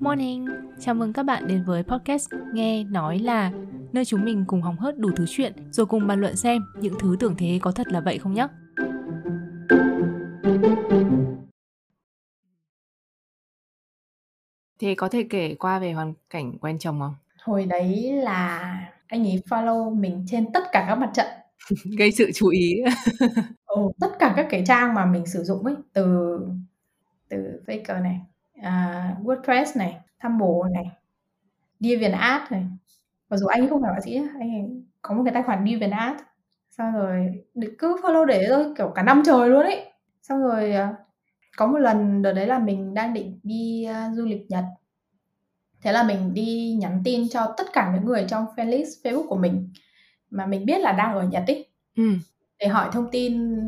Morning, chào mừng các bạn đến với podcast Nghe Nói Là Nơi chúng mình cùng hóng hớt đủ thứ chuyện Rồi cùng bàn luận xem những thứ tưởng thế có thật là vậy không nhé Thế có thể kể qua về hoàn cảnh quen chồng không? Hồi đấy là anh ấy follow mình trên tất cả các mặt trận. Gây sự chú ý. Ừ, tất cả các cái trang mà mình sử dụng ấy từ từ Faker này uh, WordPress này Tumblr này DeviantArt này. Mặc dù anh không phải họa sĩ anh có một cái tài khoản DeviantArt xong rồi cứ follow để thôi kiểu cả năm trời luôn ấy. Xong rồi uh, có một lần đợt đấy là mình đang định đi uh, du lịch Nhật. Thế là mình đi nhắn tin cho tất cả những người trong friend list Facebook của mình mà mình biết là đang ở Nhật ấy. Ừ. để hỏi thông tin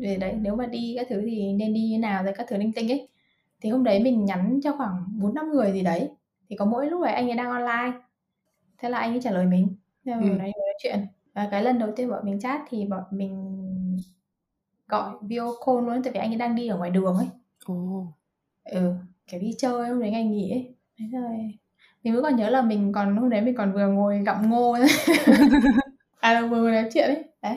về đấy nếu mà đi các thứ thì nên đi như nào rồi các thứ linh tinh ấy thì hôm đấy mình nhắn cho khoảng bốn năm người gì đấy. Thì có mỗi lúc ấy anh ấy đang online. Thế là anh ấy trả lời mình. Thế là ừ. nói, nói chuyện. Và cái lần đầu tiên bọn mình chat thì bọn mình gọi video call luôn tại vì anh ấy đang đi ở ngoài đường ấy. Ồ. ừ kiểu đi chơi hôm đấy ngày nghỉ ấy. Thế rồi mình vẫn còn nhớ là mình còn hôm đấy mình còn vừa ngồi gặm ngô. À vừa ngồi nói chuyện ấy. Đấy.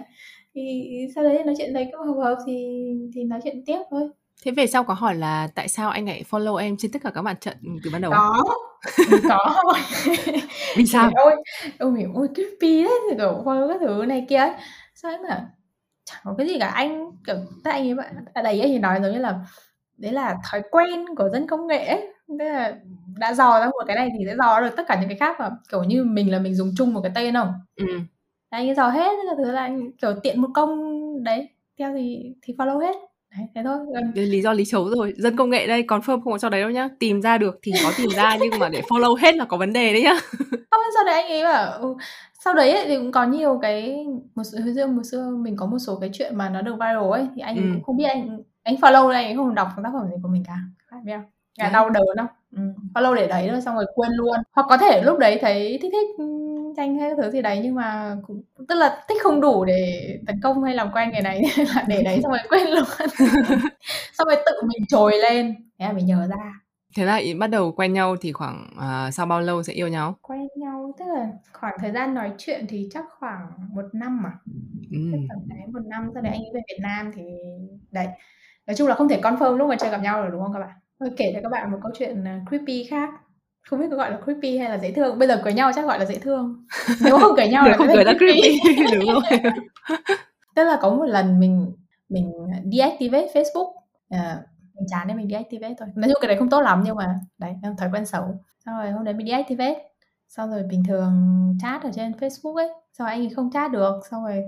Thì sau đấy nói chuyện thấy cũng hợp hợp thì thì nói chuyện tiếp thôi thế về sau có hỏi là tại sao anh lại follow em trên tất cả các mặt trận từ ban đầu có. Có. Vì sao? Ôi ôi mình ôi creepy đấy kiểu follow các thứ này kia ấy. Sao ấy mà chẳng có cái gì cả. Anh kiểu tại anh ấy bạn ở đấy thì nói giống như là đấy là thói quen của dân công nghệ ấy. Thế là đã dò ra một cái này thì sẽ dò được tất cả những cái khác mà kiểu như mình là mình dùng chung một cái tên không? Ừ. anh ấy dò hết thứ là anh kiểu tiện một công đấy theo thì thì follow hết đấy thế thôi Đây lý do lý xấu rồi dân công nghệ đây còn firm không có cho đấy đâu nhá. Tìm ra được thì có tìm ra nhưng mà để follow hết là có vấn đề đấy nhá. Không sau đấy anh ấy bảo ừ, sau đấy ấy, thì cũng có nhiều cái một hồi xưa một xưa mình có một số cái chuyện mà nó được viral ấy thì anh ừ. cũng không biết anh anh follow đây anh không đọc tác phẩm gì của mình cả biết không? Là đau đớn không ừ. follow để đấy thôi xong rồi quên luôn. Hoặc có thể lúc đấy thấy thích thích tranh hay thứ gì đấy nhưng mà cũng tức là thích không đủ để tấn công hay làm quen người này là để đấy xong rồi quên luôn. Xong rồi tự mình trồi lên. Thế là mình nhớ ra. Thế là bắt đầu quen nhau thì khoảng uh, sau bao lâu sẽ yêu nhau? Quen nhau tức là khoảng thời gian nói chuyện thì chắc khoảng một năm mà ừ. khoảng đấy một năm sau đấy anh ấy về Việt Nam thì đấy. Nói chung là không thể confirm lúc mà chơi gặp nhau rồi đúng không các bạn? Tôi kể cho các bạn một câu chuyện uh, creepy khác không biết có gọi là creepy hay là dễ thương. Bây giờ cưới nhau chắc gọi là dễ thương. Nếu không cưới nhau là không cưới là creepy. Đúng rồi. Tức là có một lần mình mình deactivate Facebook. À, mình chán nên mình deactivate thôi. Nói chung cái đấy không tốt lắm nhưng mà đấy em thói quen xấu. Xong rồi hôm đấy mình deactivate. Xong rồi bình thường chat ở trên Facebook ấy. Xong rồi anh ấy không chat được. Xong rồi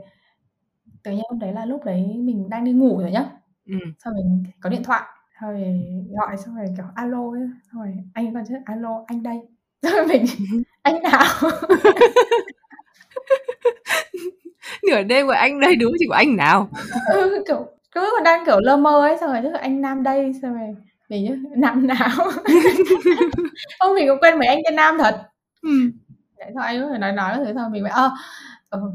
tự nhiên hôm đấy là lúc đấy mình đang đi ngủ rồi nhá. Ừ. xong mình có điện thoại xong rồi gọi xong rồi kiểu alo ấy. Xong rồi anh còn chứ alo anh đây. Rồi mình anh nào? Nửa đêm của anh đây đúng chỉ của anh nào? Ừ, kiểu cứ còn đang kiểu lơ mơ ấy. Xong rồi tức anh nam đây. Xong rồi mình nhá nam nào? Không mình cũng quen mấy anh tên nam thật. Ừ. Đấy, thôi anh cứ nói nói thế xong mình mới ờ,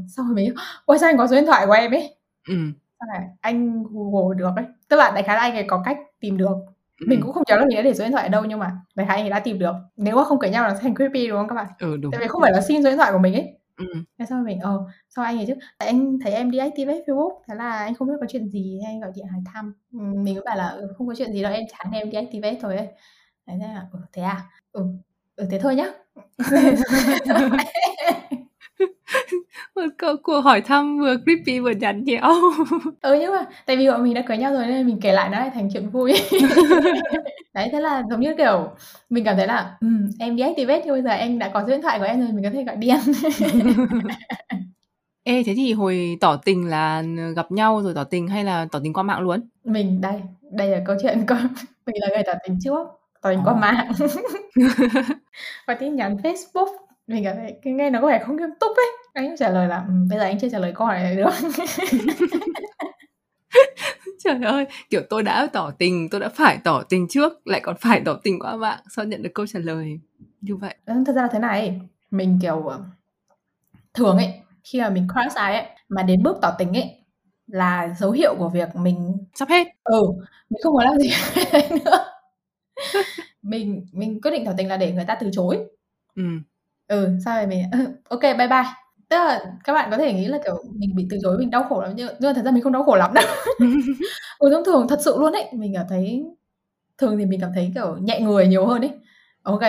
xong rồi mình ôi sao anh có số điện thoại của em ấy? Ừ. xong rồi anh google được ấy. Tức là đại khái là anh ấy có cách tìm được. Mình cũng không nhớ là mình đã để số điện thoại ở đâu nhưng mà đại khái anh đã tìm được. Nếu mà không cãi nhau là thành creepy đúng không các bạn? Ừ đúng. Tại vì không phải là xin số điện thoại của mình ấy. Ừ. thế sao mình ờ sao anh ấy chứ. Tại anh thấy em đi activate facebook thế là anh không biết có chuyện gì hay gọi điện hỏi thăm. Mình cũng bảo là ừ, không có chuyện gì đâu em chán em đi activate thôi ấy. Thế là ừ, thế à? Ừ, ừ thế thôi nhá câu cuộc hỏi thăm vừa creepy vừa nhạt nhẽo. Ừ nhưng mà tại vì bọn mình đã cưới nhau rồi nên mình kể lại nó thành chuyện vui. Đấy thế là giống như kiểu mình cảm thấy là um, em đi activate nhưng bây giờ em đã có số điện thoại của em rồi mình có thể gọi điện. Ê thế thì hồi tỏ tình là gặp nhau rồi tỏ tình hay là tỏ tình qua mạng luôn? Mình đây, đây là câu chuyện của mình là người tỏ tình trước, tỏ tình qua mạng. qua tin nhắn Facebook mình cảm thấy cái nghe nó có vẻ không nghiêm túc ấy. Anh trả lời là ừ, bây giờ anh chưa trả lời câu hỏi này được. Trời ơi kiểu tôi đã tỏ tình tôi đã phải tỏ tình trước lại còn phải tỏ tình qua mạng sao nhận được câu trả lời như vậy? Ừ, thật ra là thế này mình kiểu ờ, thường ấy khi mà mình crush ai ấy mà đến bước tỏ tình ấy là dấu hiệu của việc mình sắp hết. Ừ mình không muốn làm gì nữa. Mình mình quyết định tỏ tình là để người ta từ chối. Ừ ừ sao rồi mình "Ừ, ok bye bye. Tức là các bạn có thể nghĩ là kiểu mình bị từ chối mình đau khổ lắm nhưng, nhưng mà thật ra mình không đau khổ lắm đâu. Ừ thông thường thật sự luôn ấy mình cảm thấy thường thì mình cảm thấy kiểu nhẹ người nhiều hơn ấy. Ok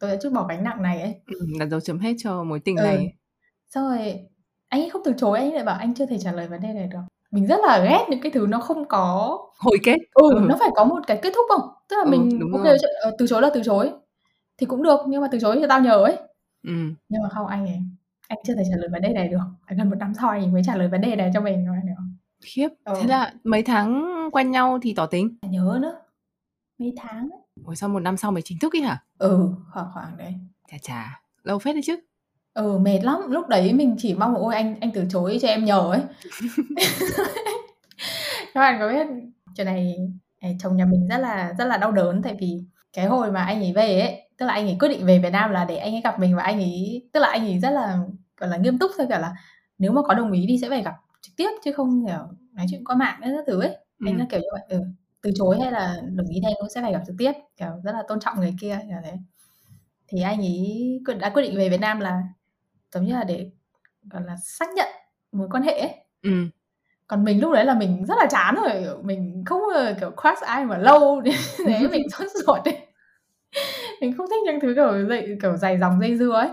tôi đã chút bỏ gánh nặng này ấy. Ừ, là dấu chấm hết cho mối tình Ừ. này. Xong rồi anh ấy không từ chối anh ấy lại bảo anh chưa thể trả lời vấn đề này được. Mình rất là ghét những cái thứ nó không có hồi kết. Ừ, Ừ. nó phải có một cái kết thúc không? Tức là Ừ, mình đúng ok rồi. ờ, từ chối là từ chối thì cũng được nhưng mà từ chối thì tao nhờ ấy ừ. nhưng mà không anh ấy anh chưa thể trả lời vấn đề này được. Phải gần một năm sau anh ấy mới trả lời vấn đề này cho mình rồi nữa khiếp. Ừ. thế là mấy tháng quen nhau thì tỏ tình? Nhớ nữa. Mấy tháng ấy. Ủa sao một năm sau mới chính thức ấy hả? Ừ khoảng khoảng đấy. Chà chà lâu phết đấy chứ. Ừ mệt lắm. Lúc đấy mình chỉ mong là ôi anh anh từ chối cho em nhờ ấy. Các bạn có biết chuyện này eh, chồng nhà mình rất là rất là đau đớn. Tại vì cái hồi mà anh ấy về ấy tức là anh ấy quyết định về Việt Nam là để anh ấy gặp mình và anh ấy tức là anh ấy rất là gọi là nghiêm túc theo kiểu là nếu mà có đồng ý đi sẽ phải gặp trực tiếp chứ không kiểu nói chuyện qua mạng các thứ ấy anh Ừ. là kiểu như vậy ừ. từ chối hay là đồng ý đây cũng sẽ phải gặp trực tiếp kiểu rất là tôn trọng người kia kiểu thế thì anh ấy đã quyết định về Việt Nam là giống như là để gọi là xác nhận mối quan hệ ấy ừ. còn mình lúc đấy là mình rất là chán rồi mình không kiểu crush ai mà lâu thế mình sốt ruột ấy mình không thích những thứ kiểu dây kiểu dài dòng dây dưa ấy.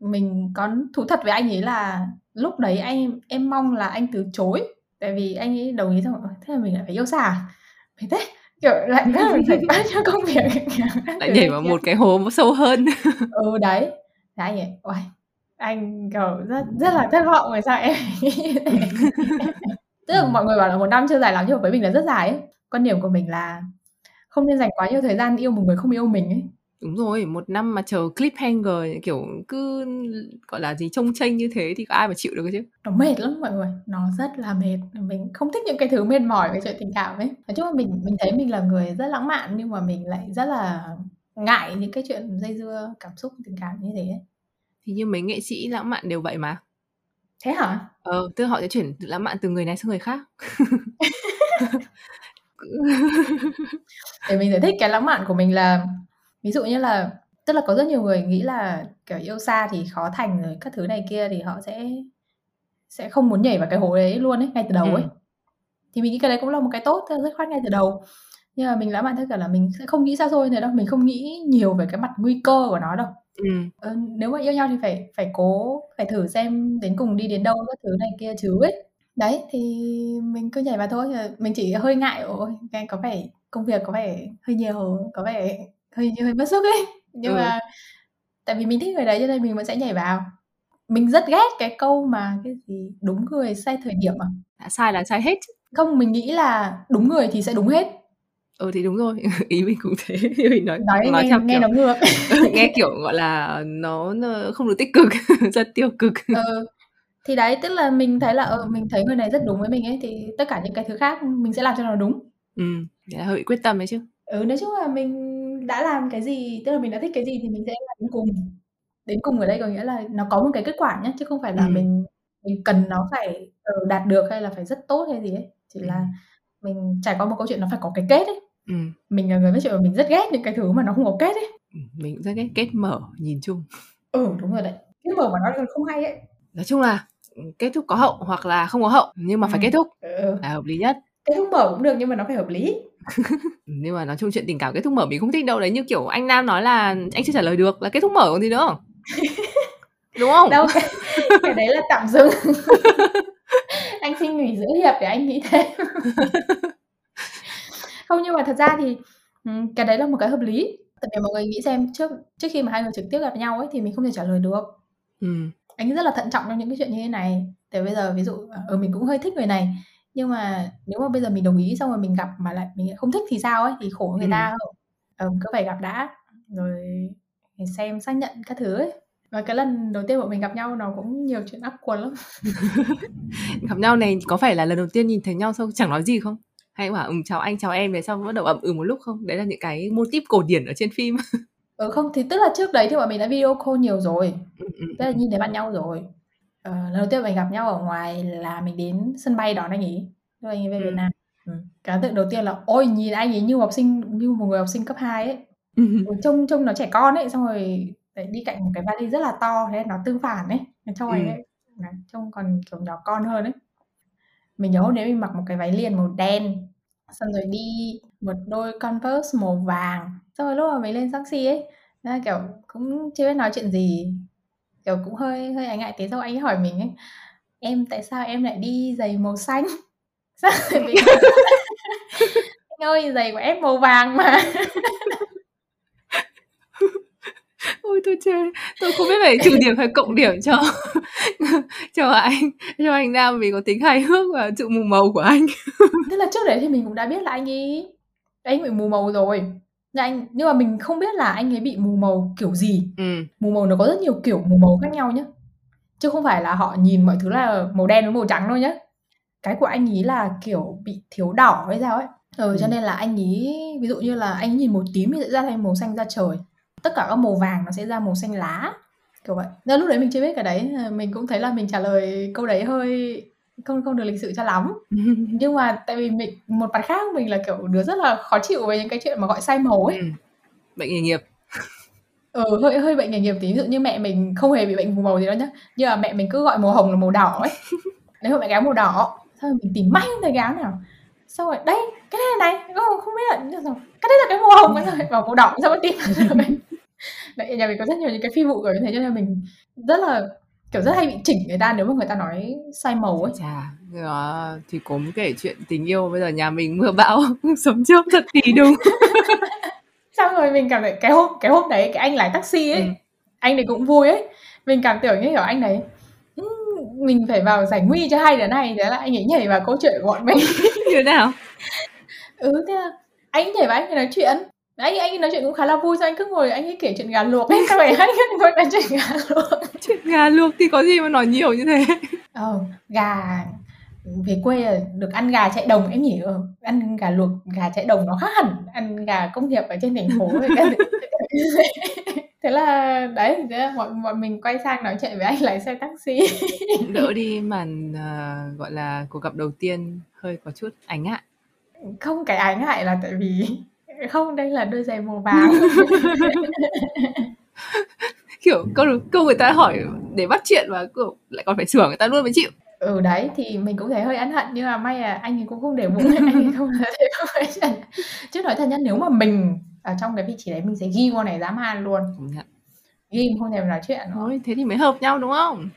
Mình có thú thật với anh ấy là lúc đấy anh em mong là anh từ chối tại vì anh ấy đồng ý xong rồi, thế là mình lại phải yêu xa à? phải thế kiểu lại rất là phải bao nhiêu công việc. Lại nhảy vào một cái hố sâu hơn. Ừ đấy. Thế anh ấy ôi anh kiểu rất rất là thất vọng rồi sao em thế. Tức là mọi người bảo là một năm chưa dài lắm nhưng mà với mình là rất dài ấy. Quan điểm của mình là không nên dành quá nhiều thời gian yêu một người không yêu mình ấy đúng rồi một năm mà chờ cliffhanger kiểu cứ gọi là gì trông tranh như thế thì có ai mà chịu được chứ? Nó mệt lắm mọi người nó rất là mệt. Mình không thích những cái thứ mệt mỏi về chuyện tình cảm ấy. Nói chung là mình mình thấy mình là người rất lãng mạn nhưng mà mình lại rất là ngại những cái chuyện dây dưa cảm xúc tình cảm như thế ấy. thì như mấy nghệ sĩ lãng mạn đều vậy mà. Thế hả? Ờ tức họ sẽ chuyển lãng mạn từ người này sang người khác. Để mình giải thích cái lãng mạn của mình là ví dụ như là tức là có rất nhiều người nghĩ là kiểu yêu xa thì khó thành rồi các thứ này kia thì họ sẽ sẽ không muốn nhảy vào cái hố đấy luôn ấy ngay từ đầu Ừ. ấy thì mình nghĩ cái đấy cũng là một cái tốt rất khoát ngay từ đầu nhưng mà mình lãng mạn theo kiểu là mình sẽ không nghĩ xa xôi thế đâu mình không nghĩ nhiều về cái mặt nguy cơ của nó đâu ừ. ờ, nếu mà yêu nhau thì phải phải cố phải thử xem đến cùng đi đến đâu các thứ này kia chứ ấy đấy thì mình cứ nhảy vào thôi mình chỉ hơi ngại ôi có vẻ công việc có vẻ hơi nhiều có vẻ hơi hơi mất sức ấy. Nhưng Ừ. mà tại vì mình thích người đấy cho nên mình vẫn sẽ nhảy vào. Mình rất ghét cái câu mà cái gì đúng người sai thời điểm à? Đã sai là sai hết không mình nghĩ là đúng người thì sẽ đúng hết. Ừ thì đúng rồi. Ý mình cũng thế. Mình nói nói nói nghe, theo nghe kiểu nó ngược nghe kiểu gọi là nó, nó không được tích cực rất tiêu cực. Ừ. thì đấy tức là mình thấy là ờ, mình thấy người này rất đúng với mình ấy thì tất cả những cái thứ khác mình sẽ làm cho nó đúng. Ừ là hơi quyết tâm đấy chứ. Ừ nói chung là mình đã làm cái gì tức là mình đã thích cái gì thì mình sẽ làm đến cùng đến cùng ở đây có nghĩa là nó có một cái kết quả nhé chứ không phải là Ừ. mình mình cần nó phải ờ, đạt được hay là phải rất tốt hay gì ấy chỉ Ừ. là mình trải qua một câu chuyện nó phải có cái kết ấy ừ. mình là người biết chuyện mình rất ghét những cái thứ mà nó không có kết ấy ừ, mình cũng rất ghét kết mở nhìn chung ừ đúng rồi đấy kết mở mà nó không hay ấy nói chung là ừ, kết thúc có hậu hoặc là không có hậu nhưng mà phải Ừ. kết thúc ừ. là hợp lý nhất kết thúc mở cũng được nhưng mà nó phải hợp lý. Nhưng mà nói chung chuyện tình cảm kết thúc mở mình không thích đâu. Đấy như kiểu anh Nam nói là anh chưa trả lời được là kết thúc mở còn gì nữa. Đúng không? Đâu cái, cái đấy là tạm dừng. Anh xin nghỉ giữa hiệp để anh nghĩ thế không nhưng mà thật ra thì cái đấy là một cái hợp lý. Tại vì mọi người nghĩ xem trước trước khi mà hai người trực tiếp gặp nhau ấy thì mình không thể trả lời được. Ừ. anh rất là thận trọng trong những cái chuyện như thế này. Tại bây giờ ví dụ ở mình cũng hơi thích người này nhưng mà nếu mà bây giờ mình đồng ý xong rồi mình gặp mà lại mình lại không thích thì sao ấy? Thì khổ người Ừ. ta không ờ, cứ phải gặp đã. Rồi xem xác nhận các thứ ấy. Và cái lần đầu tiên bọn mình gặp nhau nó cũng nhiều chuyện áp quần lắm. Gặp nhau này có phải là lần đầu tiên nhìn thấy nhau xong chẳng nói gì không? Hay bảo ừ chào anh chào em này xong bắt đầu ậm ừ một lúc không? Đấy là những cái mô típ cổ điển ở trên phim. Ừ không thì tức là trước đấy thì bọn mình đã video call nhiều rồi. Ừ, ừ, tức là nhìn thấy bạn nhau rồi ờ, lần đầu tiên mình gặp nhau ở ngoài là mình đến sân bay đón anh ấy lúc anh ấy về Ừ. Việt Nam ừ. cái ấn tượng đầu tiên là ôi nhìn anh ấy như học sinh như một người học sinh cấp 2 ấy ừ, trông trông nó trẻ con ấy xong rồi để đi cạnh một cái vali rất là to thế nó tương phản ấy trông ừ. ấy trông còn kiểu nhỏ con hơn ấy mình nhớ hôm đấy mình mặc một cái váy liền màu đen xong rồi đi một đôi converse màu vàng xong rồi lúc mà mình lên taxi ấy là kiểu cũng chưa biết nói chuyện gì kiểu cũng hơi hơi ái ngại thế xong anh ấy hỏi mình ấy em tại sao em lại đi giày màu xanh? Sao mình anh ơi giày của em màu vàng mà. Ôi tôi chơi tôi không biết phải trừ điểm hay cộng điểm cho cho anh cho anh nam vì có tính hài hước và sự mù màu của anh. Tức là trước đấy thì mình cũng đã biết là anh ấy anh bị mù màu rồi nhưng anh nhưng mà mình không biết là anh ấy bị mù màu kiểu gì. Ừ. mù màu nó có rất nhiều kiểu mù màu khác nhau nhé chứ không phải là họ nhìn mọi thứ là màu đen với màu trắng thôi nhé cái của anh ấy là kiểu bị thiếu đỏ hay sao ấy. Ừ, ừ. cho nên là anh ấy ví dụ như là anh ấy nhìn màu tím thì sẽ ra thành màu xanh da trời. Tất cả các màu vàng nó sẽ ra màu xanh lá kiểu vậy. Nên lúc đấy mình chưa biết cái đấy. Mình cũng thấy là mình trả lời câu đấy hơi không không được lịch sự cho lắm. Nhưng mà tại vì mình một mặt khác mình là kiểu đứa rất là khó chịu với những cái chuyện mà gọi sai màu ấy. Ừ. bệnh nghề nghiệp. Ừ hơi hơi bệnh nghề nghiệp tí. Ví dụ như mẹ mình không hề bị bệnh mù màu gì đâu nhá. Nhưng mà mẹ mình cứ gọi màu hồng là màu đỏ ấy. Nếu mẹ gái màu đỏ. Sao mình tìm may thấy gáo nào. Xong rồi đây cái này này. Không, không biết là cái đấy là cái màu hồng. Ấy vào màu đỏ. Sao có tìm. Đấy nhà mình có rất nhiều những cái phi vụ kiểu như thế cho nên mình rất là kiểu rất hay bị chỉnh người ta nếu mà người ta nói sai màu ấy. Chà đó, thì một kể chuyện tình yêu bây giờ nhà mình mưa bão sống trước thật kỳ đúng. Xong rồi mình cảm thấy cái hôm cái hôm đấy cái anh lái taxi ấy ừ. anh này cũng vui ấy. Mình cảm tưởng như kiểu anh đấy mình phải vào giải nguy cho hai đứa này. Thế là anh ấy nhảy vào câu chuyện của bọn mình. Như thế nào? Ừ thế là anh nhảy vào anh ấy nói chuyện anh anh nói chuyện cũng khá là vui sao anh cứ ngồi anh ấy kể chuyện gà luộc ấy sao vậy anh ấy ngồi nói chuyện gà luộc? Chuyện gà luộc thì có gì mà nói nhiều như thế? Ờ gà về quê được ăn gà chạy đồng em nhỉ? Ờ, ăn gà luộc gà chạy đồng nó khác hẳn ăn gà công nghiệp ở trên thành phố thế là đấy thế là bọn, bọn mình quay sang nói chuyện với anh lái xe taxi. Đỡ đi màn uh, gọi là cuộc gặp đầu tiên hơi có chút ánh ngại. Không cái ánh ngại là tại vì không đây là đôi giày màu vàng. Kiểu câu câu người ta hỏi để bắt chuyện và kiểu lại còn phải sửa người ta luôn mới chịu. Ừ đấy thì mình cũng thấy hơi ân hận nhưng mà may là anh ấy cũng không để bụng anh ấy không thể không phải chứ nói thật nhất nếu mà mình ở trong cái vị trí đấy mình sẽ ghi con này dám han luôn. Ghim không thèm nói chuyện. Thôi thế thì mới hợp nhau đúng không?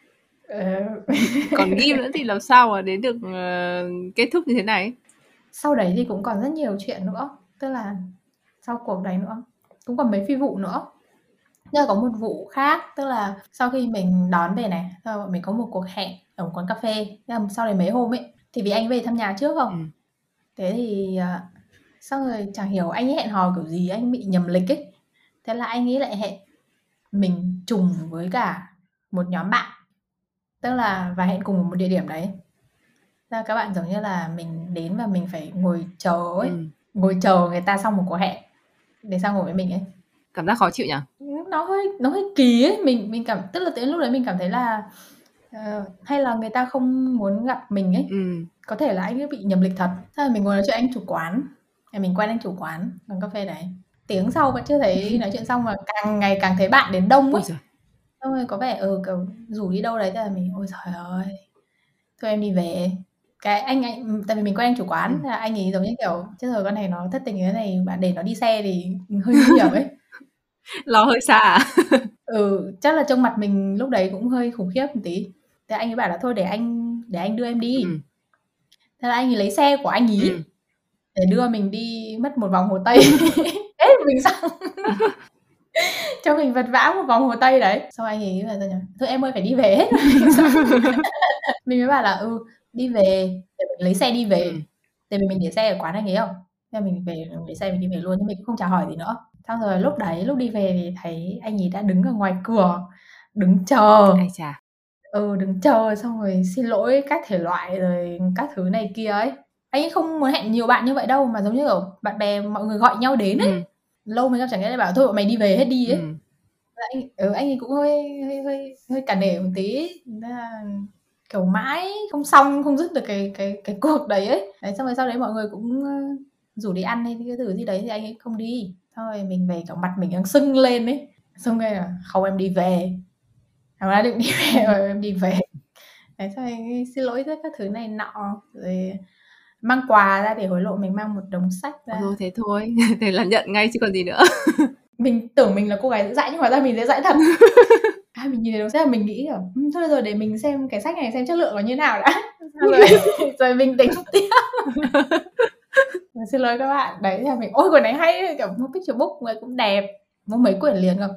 Ừ. còn ghim nữa thì làm sao mà đến được uh, kết thúc như thế này? Sau đấy thì cũng còn rất nhiều chuyện nữa tức là sau cuộc đấy nữa cũng còn mấy phi vụ nữa. Nhưng mà có một vụ khác tức là sau khi mình đón về này sau bọn mình có một cuộc hẹn ở một quán cà phê là sau đấy mấy hôm ấy thì vì anh về thăm nhà trước không? Ừ. thế thì uh, xong rồi chẳng hiểu anh ấy hẹn hò kiểu gì anh bị nhầm lịch ấy. Thế là anh ấy lại hẹn mình trùng với cả một nhóm bạn. Tức là và hẹn cùng một địa điểm đấy. Là các bạn giống như là mình đến và mình phải ngồi chờ ấy. Ừ ngồi chờ người ta xong một cuộc hẹn. Để sang ngồi với mình ấy. Cảm giác khó chịu nhỉ? Nó hơi nó hơi kỳ ấy. Mình mình cảm tức là đến lúc đấy mình cảm thấy là uh, hay là người ta không muốn gặp mình ấy. Ừ. có thể là anh ấy bị nhầm lịch thật. Thế là mình ngồi nói chuyện anh chủ quán. Mình quen anh chủ quán quán cà phê đấy. Tiếng sau vẫn chưa thấy nói chuyện xong mà càng ngày càng thấy bạn đến đông ấy. Xong rồi có vẻ ừ kiểu rủ đi đâu đấy thì là mình ôi trời ơi thôi em đi về cái anh anh tại vì mình quen anh chủ quán ừ. là anh ấy giống như kiểu chứ rồi con này nó thất tình như thế này bạn để nó đi xe thì hơi nguy hiểm ấy. Lo hơi xa à? ừ chắc là trong mặt mình lúc đấy cũng hơi khủng khiếp một tí. Thế anh ấy bảo là thôi để anh để anh đưa em đi. Ừ. thế là anh ấy lấy xe của anh ấy ừ. để đưa mình đi mất một vòng hồ tây. Hết mình xong cho mình vật vã một vòng hồ tây đấy. Sau anh ấy là thôi em ơi phải đi về hết mình mới bảo là ừ đi về để mình lấy xe đi về ừ. tại vì mình để xe ở quán anh ấy không nên mình về mình để xe mình đi về luôn nhưng mình cũng không chào hỏi gì nữa xong rồi lúc đấy lúc đi về thì thấy anh ấy đã đứng ở ngoài cửa đứng chờ Ai chà. ừ đứng chờ xong rồi xin lỗi các thể loại rồi các thứ này kia ấy anh ấy không muốn hẹn nhiều bạn như vậy đâu mà giống như ở bạn bè mọi người gọi nhau đến ấy ừ. lâu mới gặp chẳng lẽ bảo thôi bọn mày đi về hết đi ấy ừ. anh ừ, anh ấy cũng hơi hơi hơi hơi cả nể một tí kiểu mãi không xong không dứt được cái cái cái cuộc đấy ấy. Đấy xong rồi sau đấy mọi người cũng rủ đi ăn hay cái thứ gì đấy thì anh ấy không đi. Thôi mình về cả mặt mình đang sưng lên ấy. Xong rồi là không em đi về. Em đã định đi về rồi em đi về. Đấy xong rồi xin lỗi tất các thứ này nọ rồi mang quà ra để hối lộ mình mang một đống sách ra. Ừ, thế thôi. Thế là nhận ngay chứ còn gì nữa. Mình tưởng mình là cô gái dễ dãi nhưng mà ra mình dễ dãi thật à, mình nhìn thấy đống sách là mình nghĩ là thôi rồi để mình xem cái sách này xem chất lượng nó như nào đã. Rồi, rồi mình tính tiếp. Xin lỗi các bạn. Đấy là mình ôi quyển này hay kiểu một picture book người cũng đẹp. Mua mấy quyển liền không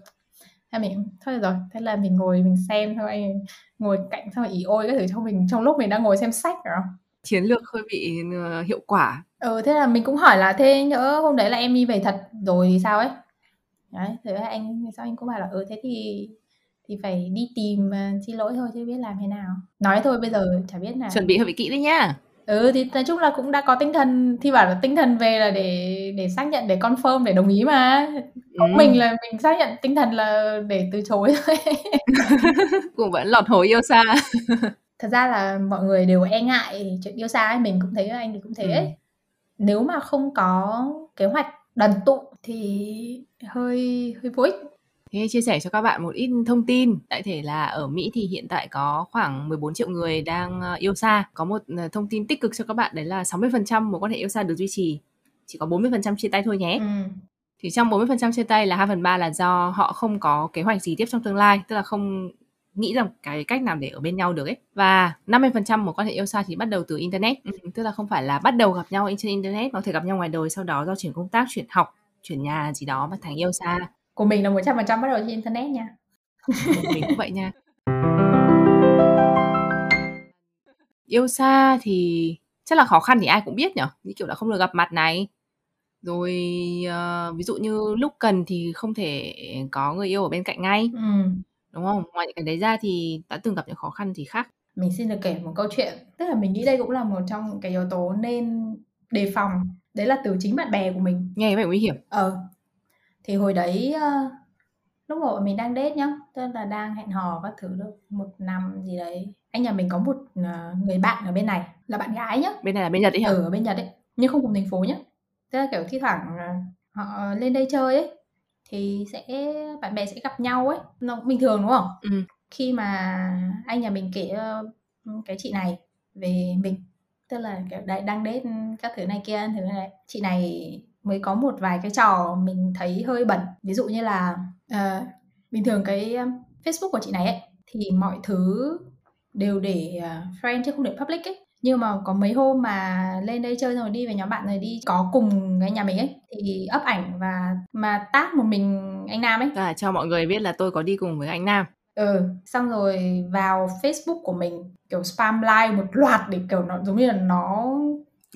thế mình thôi rồi. Thế là mình ngồi mình xem thôi anh ngồi cạnh xong rồi ý ôi cái thứ trong mình trong lúc mình đang ngồi xem sách rồi chiến lược hơi bị uh, hiệu quả. Ừ thế là mình cũng hỏi là thế nhỡ hôm đấy là em đi về thật rồi thì sao ấy? Đấy thế anh sao anh cũng bảo là ừ thế thì thì phải đi tìm uh, xin lỗi thôi chứ biết làm thế nào. Nói thôi bây giờ chả biết là chuẩn bị hơi bị kỹ đấy nhá. Ừ thì nói chung là cũng đã có tinh thần thi bảo là tinh thần về là để để xác nhận để confirm để đồng ý mà. Có ừ. mình là mình xác nhận tinh thần là để từ chối thôi. Cũng vẫn lọt hố yêu xa. Thật ra là mọi người đều e ngại chuyện yêu xa ấy mình cũng thấy anh thì cũng thế. Ấy ừ. nếu mà không có kế hoạch đoàn tụ thì hơi hơi vô ích Thế chia sẻ cho các bạn một ít thông tin. Đại thể là ở Mỹ thì hiện tại có khoảng 14 triệu người đang ờ, yêu xa. Có một ờ, thông tin tích cực cho các bạn đấy là 60% mối quan hệ yêu xa được duy trì. Chỉ có 40% chia tay thôi nhé. Ừ. Thì trong 40% chia tay là 2 phần 3 là do họ không có kế hoạch gì tiếp trong tương lai. Tức là không nghĩ rằng cái cách nào để ở bên nhau được ấy. Và 50% một quan hệ yêu xa thì bắt đầu từ internet. Ừ, tức là không phải là bắt đầu gặp nhau trên internet, mà có thể gặp nhau ngoài đời sau đó do chuyển công tác, chuyển học, chuyển nhà gì đó và thành yêu xa của mình là 100% bắt đầu trên internet nha. Mình cũng vậy nha. Yêu xa thì chắc là khó khăn thì ai cũng biết nhở? Như kiểu là không được gặp mặt này. Rồi uh, ví dụ như lúc cần thì không thể có người yêu ở bên cạnh ngay. Ừ. đúng không? Ngoài những cái đấy ra thì đã từng gặp những khó khăn thì khác? Mình xin được kể một câu chuyện. Tức là mình nghĩ đây cũng là một trong những cái yếu tố nên đề phòng. Đấy là từ chính bạn bè của mình. Nghe vậy nguy hiểm. Ờ thì hồi đấy uh, lúc mà mình đang date nhá tức là đang hẹn hò các thứ được một năm gì đấy. Anh nhà mình có một uh, người bạn ở bên này là bạn gái nhá. Bên này là bên nhật đấy hả? Ừ, ở bên nhật ấy nhưng không cùng thành phố nhá. Tức là kiểu thi thoảng uh, họ lên đây chơi ấy thì sẽ bạn bè sẽ gặp nhau ấy. Nó cũng bình thường đúng không? Ừ. khi mà anh nhà mình kể uh, cái chị này về mình tức là kiểu đại đang date các thứ này kia thứ này chị này mới có một vài cái trò mình thấy hơi bẩn. Ví dụ như là uh, bình thường cái um, Facebook của chị này ấy thì mọi thứ đều để uh, friend chứ không để public ấy. Nhưng mà có mấy hôm mà lên đây chơi rồi đi với nhóm bạn rồi đi có cùng cái nhà mình ấy thì up ảnh và mà tag một mình anh Nam ấy. À, cho mọi người biết là tôi có đi cùng với anh Nam. Ừ xong rồi vào Facebook của mình kiểu spam like một loạt để kiểu nó giống như là nó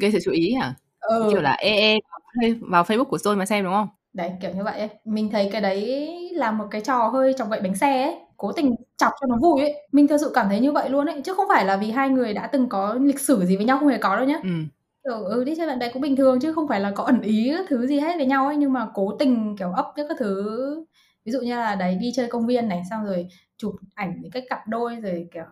gây sự chú ý hả? Ừ. kiểu là ê ê vào Facebook của tôi mà xem đúng không? Đấy kiểu như vậy ấy. Mình thấy cái đấy là một cái trò hơi chọc gậy bánh xe ấy. Cố tình chọc cho nó vui ấy. Mình thật sự cảm thấy như vậy luôn ấy. Chứ không phải là vì hai người đã từng có lịch sử gì với nhau không hề có đâu nhá. Ừ. kiểu ừ đi chơi bạn bè cũng bình thường chứ không phải là có ẩn ý các thứ gì hết với nhau ấy. Nhưng mà cố tình kiểu ấp các thứ. Ví dụ như là đấy đi chơi công viên này xong rồi chụp ảnh những cái cặp đôi rồi kiểu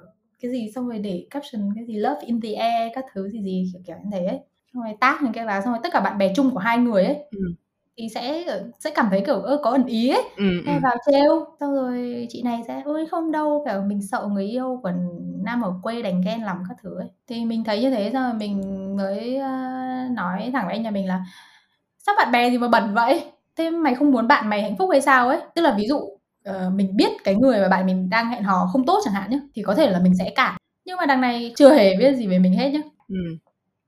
cái gì xong rồi để caption cái gì love in the air các thứ gì gì kiểu kiểu như thế ấy xong rồi tác những cái vào xong rồi tất cả bạn bè chung của hai người ấy ừ. thì sẽ sẽ cảm thấy kiểu ơ có ẩn ý ấy. Ừ, ừ. vào trêu xong rồi chị này sẽ ôi không đâu kiểu mình sợ người yêu còn nam ở quê đành ghen làm các thứ ấy. Thì mình thấy như thế xong rồi mình mới uh, nói thẳng với anh nhà mình là sao bạn bè gì mà bẩn vậy? Thế mày không muốn bạn mày hạnh phúc hay sao ấy? Tức là ví dụ uh, mình biết cái người mà bạn mình đang hẹn hò không tốt chẳng hạn nhé thì có thể là mình sẽ cản. Nhưng mà đằng này chưa hề biết gì về mình hết nhá. Ừ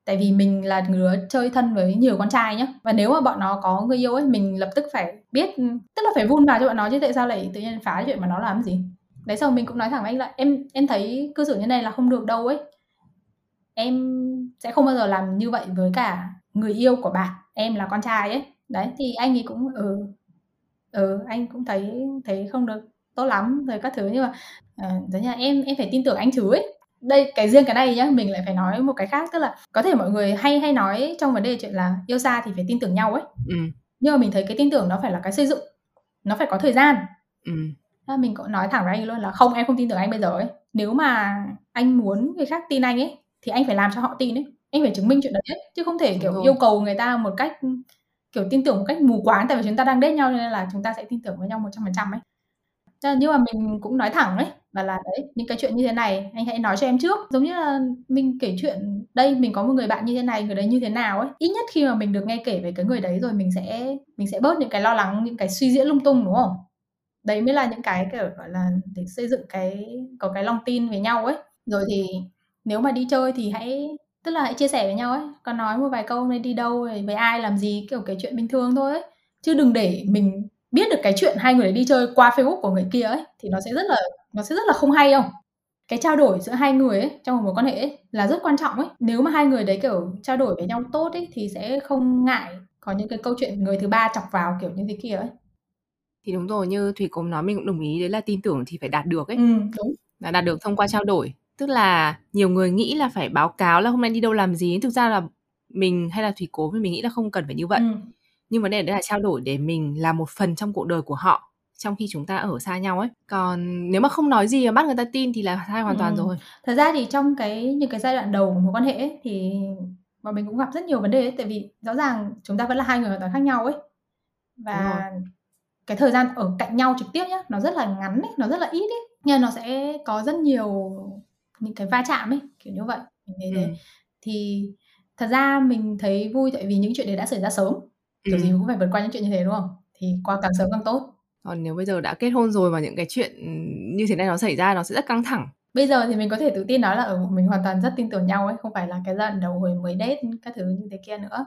tại vì mình là đứa chơi thân với nhiều con trai nhá. Và nếu mà bọn nó có người yêu ấy mình lập tức phải biết tức là phải vun vào cho bọn nó chứ tại sao lại tự nhiên phá chuyện mà nó làm gì. Đấy sau mình cũng nói thẳng với anh là em em thấy cư xử như này là không được đâu ấy. Em sẽ không bao giờ làm như vậy với cả người yêu của bạn em là con trai ấy. Đấy thì anh ấy cũng ừ ừ anh cũng thấy thấy không được tốt lắm rồi các thứ. Nhưng mà uh, giống như là em em phải tin tưởng anh chứ ấy đây cái riêng cái này nhá mình lại phải nói một cái khác tức là có thể mọi người hay hay nói trong vấn đề chuyện là yêu xa thì phải tin tưởng nhau ấy ừ. nhưng mà mình thấy cái tin tưởng nó phải là cái xây dựng nó phải có thời gian ừ. mình cũng nói thẳng với anh luôn là không em không tin tưởng anh bây giờ ấy nếu mà anh muốn người khác tin anh ấy thì anh phải làm cho họ tin ấy anh phải chứng minh chuyện đấy chứ không thể Đúng kiểu rồi. yêu cầu người ta một cách kiểu tin tưởng một cách mù quáng tại vì chúng ta đang date nhau nên là chúng ta sẽ tin tưởng với nhau một trăm phần trăm ấy nhưng mà mình cũng nói thẳng ấy và là đấy, những cái chuyện như thế này, anh hãy nói cho em trước. Giống như là mình kể chuyện, đây, mình có một người bạn như thế này, người đấy như thế nào? ấy. Ít nhất khi mà mình được nghe kể về cái người đấy rồi mình sẽ mình sẽ bớt những cái lo lắng, những cái suy diễn lung tung, đúng không? Đấy mới là những cái, kiểu, gọi là, để xây dựng cái, có cái lòng tin với nhau ấy. Rồi thì nếu mà đi chơi thì hãy, tức là hãy chia sẻ với nhau ấy. Còn nói một vài câu nên đi đâu với ai, làm gì? Kiểu cái chuyện bình thường thôi ấy. Chứ đừng để mình biết được cái chuyện hai người đi chơi qua Facebook của người kia ấy thì nó sẽ rất là nó sẽ rất là không hay không? Cái trao đổi giữa hai người ấy trong một mối quan hệ ấy, là rất quan trọng ấy. Nếu mà hai người đấy kiểu trao đổi với nhau tốt ấy thì sẽ không ngại có những cái câu chuyện người thứ ba chọc vào kiểu như thế kia ấy. Thì đúng rồi như thủy cũng nói mình cũng đồng ý đấy là tin tưởng thì phải đạt được ấy. Ừ, đúng. Là đạt được thông qua trao đổi. Tức là nhiều người nghĩ là phải báo cáo là hôm nay đi đâu làm gì thực ra là mình hay là thủy cố thì mình nghĩ là không cần phải như vậy. Ừ. nhưng vấn đề đấy là trao đổi để mình là một phần trong cuộc đời của họ trong khi chúng ta ở xa nhau ấy. Còn nếu mà không nói gì mà bắt người ta tin thì là sai hoàn toàn Ừ. rồi. Thật ra thì trong cái những cái giai đoạn đầu của mối quan hệ ấy, thì mà mình cũng gặp rất nhiều vấn đề ấy, tại vì rõ ràng chúng ta vẫn là hai người hoàn toàn khác nhau ấy. Và cái thời gian ở cạnh nhau trực tiếp nhá nó rất là ngắn ấy, nó rất là ít ấy. Nhưng nó sẽ có rất nhiều những cái va chạm ấy kiểu như vậy. Mình thấy thế. Ừ. thì thật ra mình thấy vui tại vì những chuyện đấy đã xảy ra sớm kiểu Ừ. gì cũng phải vượt qua những chuyện như thế đúng không? Thì qua càng sớm càng tốt. Còn nếu bây giờ đã kết hôn rồi mà những cái chuyện như thế này nó xảy ra nó sẽ rất căng thẳng. Bây giờ thì mình có thể tự tin nói là ở mình hoàn toàn rất tin tưởng nhau ấy không phải là cái đoạn đầu hồi mới date các thứ như thế kia nữa.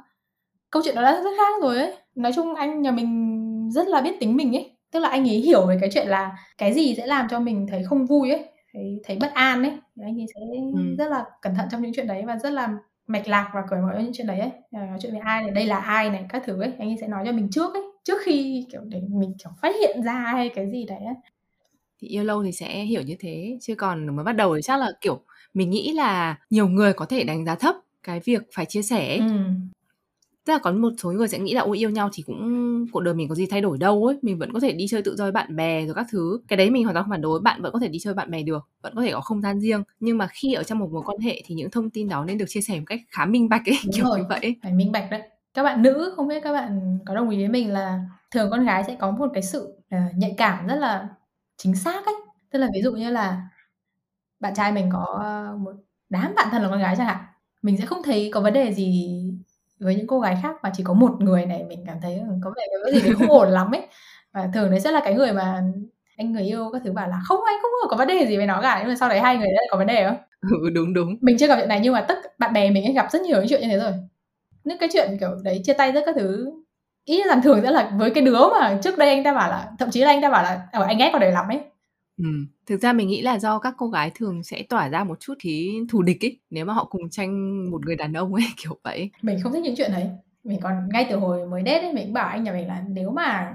Câu chuyện đó đã rất khác rồi ấy. Nói chung anh nhà mình rất là biết tính mình ấy. Tức là anh ấy hiểu về cái chuyện là cái gì sẽ làm cho mình thấy không vui ấy thấy thấy bất an ấy. Anh ấy sẽ Ừ. rất là cẩn thận trong những chuyện đấy và rất là mạch lạc và cởi mở những chuyện đấy ấy À, nói chuyện với ai này đây là ai này các thứ ấy anh ấy sẽ nói cho mình trước ấy trước khi kiểu để mình kiểu phát hiện ra hay cái gì đấy ấy. thì yêu lâu thì sẽ hiểu như thế chứ còn mới bắt đầu thì chắc là kiểu mình nghĩ là nhiều người có thể đánh giá thấp cái việc phải chia sẻ ấy. ừ. Tức là có một số người sẽ nghĩ là ôi yêu nhau thì cũng cuộc đời mình có gì thay đổi đâu ấy. Mình vẫn có thể đi chơi tự do với bạn bè rồi các thứ. Cái đấy mình hoàn toàn phản đối. Bạn vẫn có thể đi chơi bạn bè được vẫn có thể có không gian riêng. Nhưng mà khi ở trong một mối quan hệ thì những thông tin đó nên được chia sẻ một cách khá minh bạch ấy Đúng kiểu rồi. như vậy phải minh bạch đấy. Các bạn nữ không biết các bạn có đồng ý với mình là thường con gái sẽ có một cái sự ờ, nhạy cảm rất là chính xác ấy. Tức là ví dụ như là bạn trai mình có ờ, một đám bạn thân là con gái chẳng hạn mình sẽ không thấy có vấn đề gì với những cô gái khác mà chỉ có một người này mình cảm thấy có vẻ có gì đấy không ổn lắm ấy. Và thường đấy sẽ là cái người mà anh người yêu các thứ bảo là không anh không có vấn đề gì với nó cả. Nhưng mà sau đấy hai người đấy có vấn đề không? Ừ đúng đúng. Mình chưa gặp chuyện này nhưng mà tất bạn bè mình ấy gặp rất nhiều những chuyện như thế rồi. Những cái chuyện kiểu đấy chia tay rất các thứ. Ý rằng thường sẽ là với cái đứa mà trước đây anh ta bảo là thậm chí là anh ta bảo là ở anh ghét con đấy lắm ấy thực ra mình nghĩ là do các cô gái thường sẽ tỏa ra một chút khí thù địch ấy nếu mà họ cùng tranh một người đàn ông ấy kiểu vậy mình không thích những chuyện đấy. Mình còn ngay từ hồi mới đết ấy mình cũng bảo anh nhà mình là nếu mà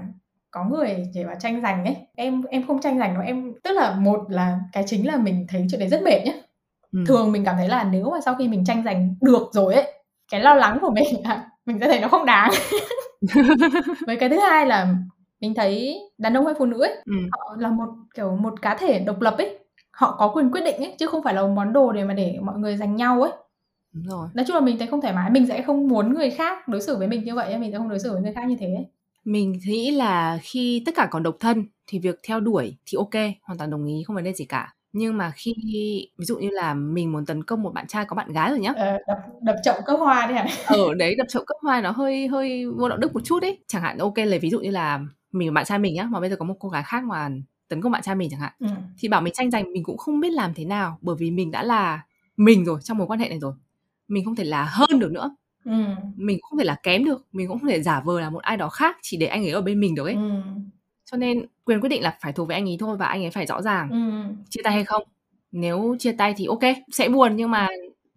có người để mà tranh giành ấy em em không tranh giành đâu em tức là một là cái chính là mình thấy chuyện đấy rất mệt nhá. Ừ. thường mình cảm thấy là nếu mà sau khi mình tranh giành được rồi ấy cái lo lắng của mình là mình sẽ thấy nó không đáng. Với cái thứ hai là mình thấy đàn ông hay phụ nữ ấy ừ. họ là một kiểu một cá thể độc lập ấy họ có quyền quyết định ấy chứ không phải là một món đồ để mà để mọi người giành nhau ấy đúng rồi nói chung là mình thấy không thoải mái mình sẽ không muốn người khác đối xử với mình như vậy mình sẽ không đối xử với người khác như thế ấy. Mình nghĩ là khi tất cả còn độc thân thì việc theo đuổi thì ok, hoàn toàn đồng ý, không vấn đề gì cả. Nhưng mà khi ví dụ như là mình muốn tấn công một bạn trai có bạn gái rồi nhá. Ờ, đập đập chậu cấp hoa đi hả Ở đấy đập chậu cấp hoa nó hơi hơi vô đạo đức một chút ấy. Chẳng hạn ok lấy ví dụ như là mình và bạn trai mình nhá, mà bây giờ có một cô gái khác mà tấn công bạn trai mình chẳng hạn. ừ. Thì bảo mình tranh giành mình cũng không biết làm thế nào bởi vì mình đã là mình rồi trong mối quan hệ này rồi. Mình không thể là hơn được nữa. Ừ. Mình cũng không thể là kém được, mình cũng không thể giả vờ là một ai đó khác chỉ để anh ấy ở bên mình được ấy. Ừ. Cho nên quyền quyết định là phải thuộc về anh ấy thôi và anh ấy phải rõ ràng Ừ. chia tay hay không. Nếu chia tay thì ok, sẽ buồn nhưng mà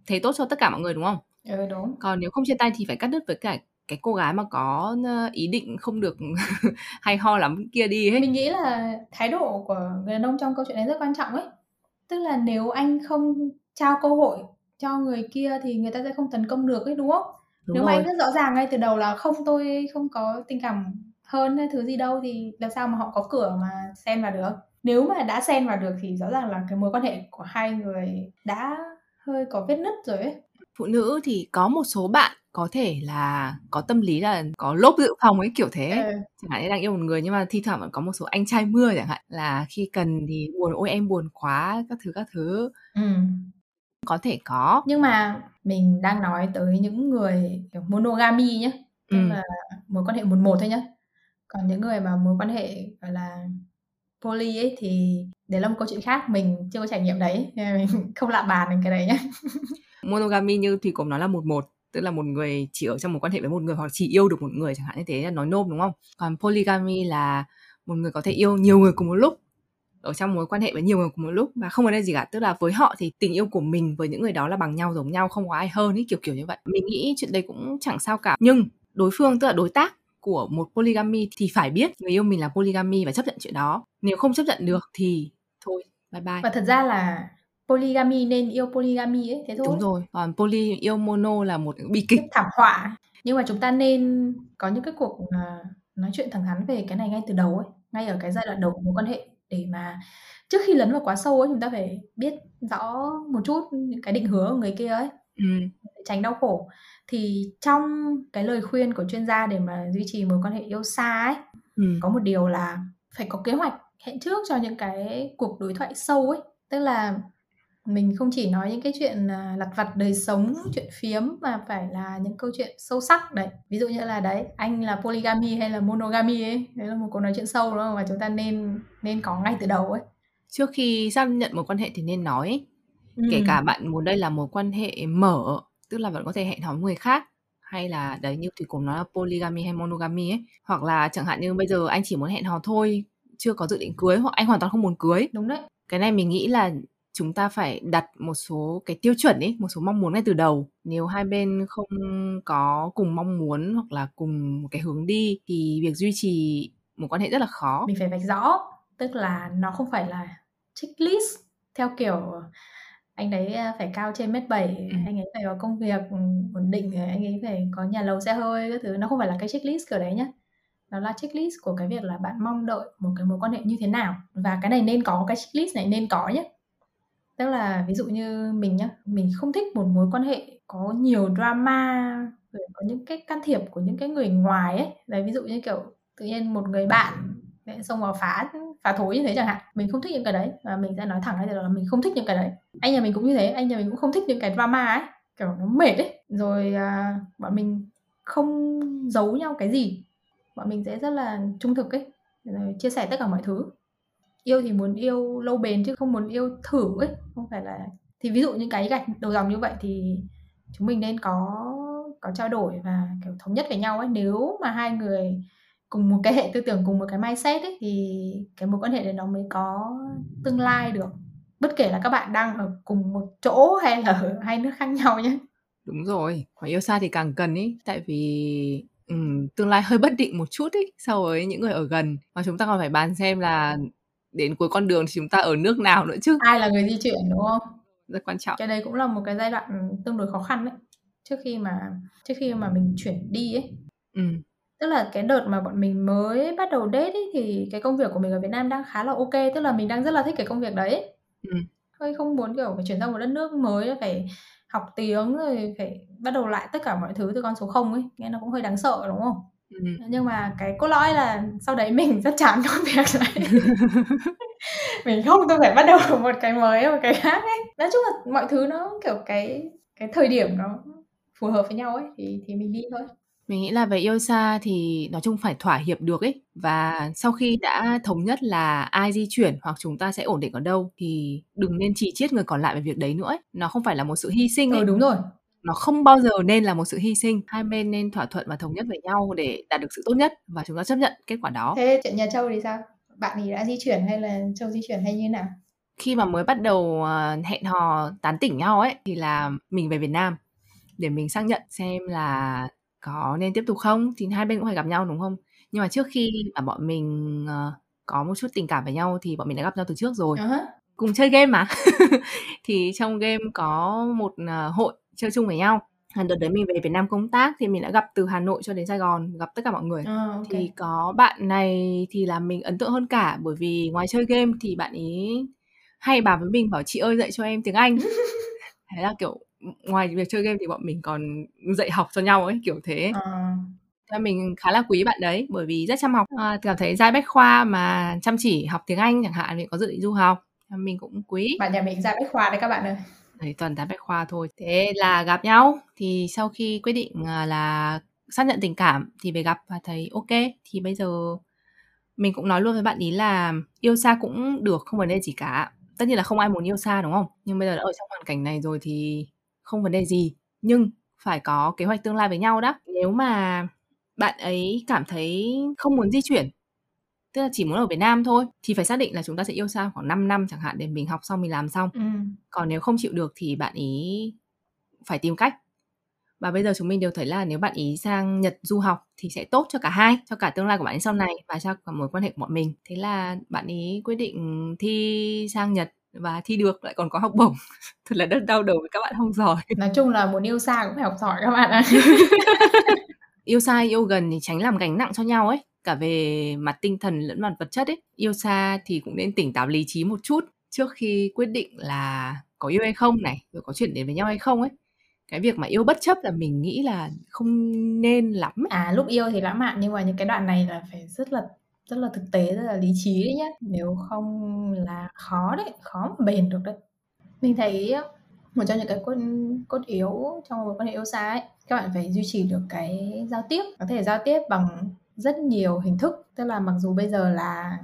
thế tốt cho tất cả mọi người đúng không? ừ đúng Còn nếu không chia tay thì phải cắt đứt với cả cái cô gái mà có ờ, ý định không được hay ho lắm kia đi ấy. mình nghĩ là thái độ của người đàn ông trong câu chuyện này rất quan trọng ấy tức là nếu anh không trao cơ hội cho người kia thì người ta sẽ không tấn công được ấy đúng không Đúng nếu mà rồi. anh rất rõ ràng ngay từ đầu là không tôi không có tình cảm hơn hay thứ gì đâu thì làm sao mà họ có cửa mà xen vào được nếu mà đã xen vào được thì rõ ràng là cái mối quan hệ của hai người đã hơi có vết nứt rồi ấy phụ nữ thì có một số bạn có thể là có tâm lý là có lốp dự phòng ấy kiểu thế Ừ. chẳng hạn như đang yêu một người nhưng mà thi thoảng vẫn có một số anh trai mưa chẳng hạn là khi cần thì buồn ôi em buồn quá các thứ các thứ Ừ. có thể có Nhưng mà mình đang nói tới những người kiểu monogamy nhé, tức ừ. là mối quan hệ một một thôi nhé. Còn những người mà mối quan hệ gọi là poly ấy thì đấy là một câu chuyện khác, mình chưa có trải nghiệm đấy, nên mình không lạ bàn đến cái đấy nhé. monogamy như thì cũng nói là một một tức là một người chỉ ở trong một quan hệ với một người hoặc chỉ yêu được một người chẳng hạn như thế là nói nôm, đúng không? Còn polygamy là một người có thể yêu nhiều người cùng một lúc, ở trong mối quan hệ với nhiều người cùng một lúc và không vấn đề gì cả. Tức là với họ thì tình yêu của mình với những người đó là bằng nhau, giống nhau, không có ai hơn ấy, kiểu kiểu như vậy. Mình nghĩ chuyện đấy cũng chẳng sao cả. Nhưng đối phương, tức là đối tác của một polygamy thì phải biết người yêu mình là polygamy và chấp nhận chuyện đó. Nếu không chấp nhận được thì thôi, bye bye. Và thật ra là polygamy nên yêu polygamy ấy, thế thôi. đúng rồi còn poly yêu mono là một bi kịch thảm họa. Nhưng mà chúng ta nên có những cái cuộc à, nói chuyện thẳng thắn về cái này ngay từ đầu ấy, ngay ở cái giai đoạn đầu của mối quan hệ để mà trước khi lấn vào quá sâu ấy chúng ta phải biết rõ một chút những cái định hướng của người kia ấy ừ. tránh đau khổ thì trong cái lời khuyên của chuyên gia để mà duy trì mối quan hệ yêu xa ấy Ừ. có một điều là phải có kế hoạch hẹn trước cho những cái cuộc đối thoại sâu ấy tức là mình không chỉ nói những cái chuyện à, lặt vặt đời sống chuyện phiếm mà phải là những câu chuyện sâu sắc đấy. Ví dụ như là đấy anh là polygamy hay là monogamy ấy đấy là một cuộc nói chuyện sâu đúng không? Mà chúng ta nên nên có ngay từ đầu ấy. Trước khi xác nhận một quan hệ thì nên nói ấy. kể Ừ. cả bạn muốn đây là một quan hệ mở tức là vẫn có thể hẹn hò với người khác hay là đấy như thì cùng nói là polygamy hay monogamy ấy. Hoặc là chẳng hạn như bây giờ anh chỉ muốn hẹn hò thôi chưa có dự định cưới hoặc anh hoàn toàn không muốn cưới. Đúng đấy. Cái này mình nghĩ là chúng ta phải đặt một số cái tiêu chuẩn ấy một số mong muốn ngay từ đầu. Nếu hai bên không có cùng mong muốn hoặc là cùng một cái hướng đi thì việc duy trì một quan hệ rất là khó. Mình phải vạch rõ tức là nó không phải là checklist theo kiểu anh đấy à, phải cao trên mét bảy Ừ. anh ấy phải có công việc ổn định anh ấy phải có nhà lầu xe hơi các thứ. Nó không phải là cái checklist kiểu đấy nhá. Nó là checklist của cái việc là bạn mong đợi một cái mối quan hệ như thế nào. Và cái này nên có cái checklist này nên có nhé tức là ví dụ như mình nhá mình không thích một mối quan hệ có nhiều drama rồi có những cái can thiệp của những cái người ngoài ấy. Đấy ví dụ như kiểu tự nhiên một người bạn lại xông vào phá phá thối như thế chẳng hạn. Mình không thích những cái đấy và mình sẽ nói thẳng ra là mình không thích những cái đấy. Anh nhà mình cũng như thế anh nhà mình cũng không thích những cái drama ấy kiểu nó mệt ấy. Rồi à, bọn mình không giấu nhau cái gì. Bọn mình sẽ rất là trung thực ấy rồi chia sẻ tất cả mọi thứ yêu thì muốn yêu lâu bền chứ không muốn yêu thử ấy không phải là thì ví dụ những cái gạch đầu dòng như vậy thì chúng mình nên có có trao đổi và kiểu thống nhất với nhau ấy. Nếu mà hai người cùng một cái hệ tư tưởng cùng một cái mindset ấy thì cái mối quan hệ đấy nó mới có tương lai được. Bất kể là các bạn đang ở cùng một chỗ hay là ở hai nước khác nhau nhé. Đúng rồi, mà yêu xa thì càng cần ý, tại vì ừm, tương lai hơi bất định một chút ý so với những người ở gần. Và chúng ta còn phải bàn xem là đến cuối con đường thì chúng ta ở nước nào nữa chứ, ai là người di chuyển đúng không? Rất quan trọng. cái đấy cũng là một cái giai đoạn tương đối khó khăn đấy. Trước khi mà trước khi mà mình chuyển đi ấy. Ừ, tức là cái đợt mà bọn mình mới bắt đầu date ấy, thì cái công việc của mình ở Việt Nam đang khá là ok tức là mình đang rất là thích cái công việc đấy. Ừ, hơi không muốn kiểu phải chuyển sang một đất nước mới phải học tiếng rồi phải bắt đầu lại tất cả mọi thứ từ con số không ấy. Nghe nó cũng hơi đáng sợ đúng không ừ. nhưng mà cái cốt lõi là sau đấy mình rất chán công việc này mình không tôi phải bắt đầu một cái mới một cái khác ấy nói chung là mọi thứ nó kiểu cái cái thời điểm nó phù hợp với nhau ấy thì thì mình đi thôi Mình nghĩ là về yêu xa thì nói chung phải thỏa hiệp được ấy. Và sau khi đã thống nhất là ai di chuyển hoặc chúng ta sẽ ổn định ở đâu thì đừng nên chỉ chiết người còn lại về việc đấy nữa ấy. Nó không phải là một sự hy sinh ấy. ừ đúng rồi Nó không bao giờ nên là một sự hy sinh. Hai bên nên thỏa thuận và thống nhất với nhau để đạt được sự tốt nhất và chúng ta chấp nhận kết quả đó. thế chuyện nhà Châu thì sao bạn thì đã di chuyển hay là Châu di chuyển hay như nào Khi mà mới bắt đầu ờ, hẹn hò tán tỉnh nhau ấy thì là mình về Việt Nam để mình xác nhận xem là có nên tiếp tục không thì hai bên cũng phải gặp nhau đúng không? Nhưng mà trước khi mà bọn mình ờ, có một chút tình cảm với nhau thì bọn mình đã gặp nhau từ trước rồi. uh-huh. Cùng chơi game mà. thì trong game có một hội chơi chung với nhau. À, Đợt đấy mình về Việt Nam công tác thì mình đã gặp từ Hà Nội cho đến Sài Gòn gặp tất cả mọi người. Ờ, ok. Thì có bạn này thì làm mình ấn tượng hơn cả bởi vì ngoài chơi game thì bạn ấy hay bảo với mình bảo chị ơi dạy cho em tiếng Anh. Thế là kiểu ngoài việc chơi game thì bọn mình còn dạy học cho nhau ấy kiểu thế Ờ. Thế mình khá là quý bạn đấy bởi vì rất chăm học à, cảm thấy giai bách khoa mà chăm chỉ học tiếng Anh chẳng hạn mình có dự định du học mình cũng quý bạn nhà mình ra bách khoa đấy các bạn ơi đấy, toàn tám bách khoa thôi. Thế là gặp nhau, thì sau khi quyết định à, là xác nhận tình cảm thì về gặp và thấy ok. Thì bây giờ mình cũng nói luôn với bạn ý là yêu xa cũng được, không vấn đề gì cả. Tất nhiên là không ai muốn yêu xa, đúng không? Nhưng bây giờ đã ở trong hoàn cảnh này rồi thì không vấn đề gì. Nhưng phải có kế hoạch tương lai với nhau đó. Nếu mà bạn ấy cảm thấy không muốn di chuyển tức là chỉ muốn ở Việt Nam thôi thì phải xác định là chúng ta sẽ yêu xa khoảng 5 năm chẳng hạn để mình học xong mình làm xong. Ừ. còn nếu không chịu được thì bạn ý phải tìm cách. Và bây giờ chúng mình đều thấy là nếu bạn ý sang Nhật du học thì sẽ tốt cho cả hai cho cả tương lai của bạn ấy sau này và cho cả mối quan hệ của bọn mình. Thế là bạn ý quyết định thi sang Nhật và thi được lại còn có học bổng. Thật là rất đau đầu với các bạn không giỏi. Nói chung là muốn yêu xa cũng phải học giỏi các bạn ạ. Yêu xa yêu gần thì tránh làm gánh nặng cho nhau ấy cả về mặt tinh thần lẫn mặt vật chất ấy yêu xa thì cũng nên tỉnh táo lý trí một chút trước khi quyết định là có yêu hay không này, rồi có chuyện đến với nhau hay không ấy. Cái việc mà yêu bất chấp là mình nghĩ là không nên lắm ấy. à lúc yêu thì lãng mạn, nhưng mà những cái đoạn này là phải rất là rất là thực tế, rất là lý trí đấy nhá. Nếu không là khó đấy, khó mà bền được đấy. Mình thấy một trong những cái cốt cốt yếu trong một quan hệ yêu xa ấy, các bạn phải duy trì được cái giao tiếp, có thể giao tiếp bằng rất nhiều hình thức tức là mặc dù bây giờ là